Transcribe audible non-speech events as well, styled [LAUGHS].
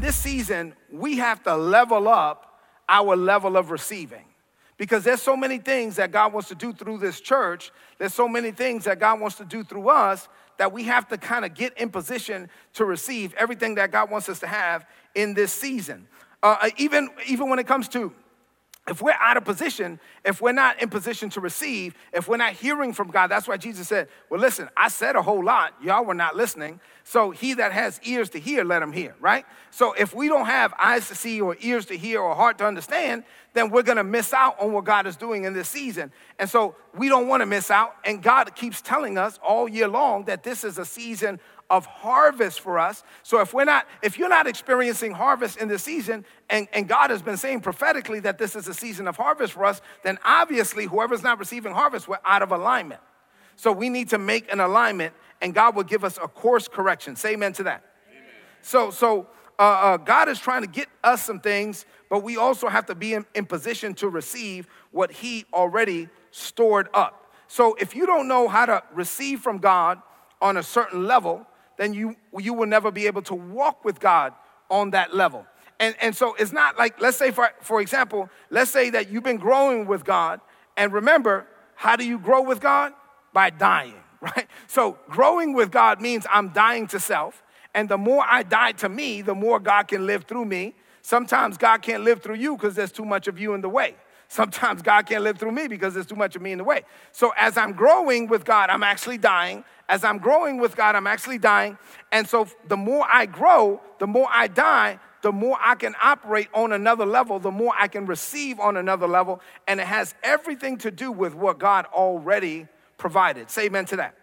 this season, we have to level up our level of receiving. Because there's so many things that God wants to do through this church, there's so many things that God wants to do through us that we have to kind of get in position to receive everything that God wants us to have in this season. Uh, uh even, even when it comes to if we're out of position, if we're not in position to receive, if we're not hearing from God, that's why Jesus said, Well, listen, I said a whole lot. Y'all were not listening. So he that has ears to hear, let him hear, right? So if we don't have eyes to see or ears to hear or heart to understand, then we're gonna miss out on what God is doing in this season. And so we don't wanna miss out. And God keeps telling us all year long that this is a season of harvest for us. So if we're not, if you're not experiencing harvest in this season, and, and God has been saying prophetically that this is a season of harvest for us, then obviously whoever's not receiving harvest, we're out of alignment. So we need to make an alignment, and God will give us a course correction. Say amen to that. Amen. So, so uh, uh, God is trying to get us some things, but we also have to be in, in position to receive what He already stored up. So if you don't know how to receive from God on a certain level, then you, you will never be able to walk with God on that level. And, and so it's not like, let's say, for, for example, let's say that you've been growing with God. And remember, how do you grow with God? By dying, [LAUGHS] right? So growing with God means I'm dying to self. And the more I die to me, the more God can live through me. Sometimes God can't live through you because there's too much of you in the way. Sometimes God can't live through me because there's too much of me in the way. So as I'm growing with God, I'm actually dying. As I'm growing with God, I'm actually dying. And so the more I grow, the more I die, the more I can operate on another level, the more I can receive on another level. And it has everything to do with what God already provided. Say amen to that.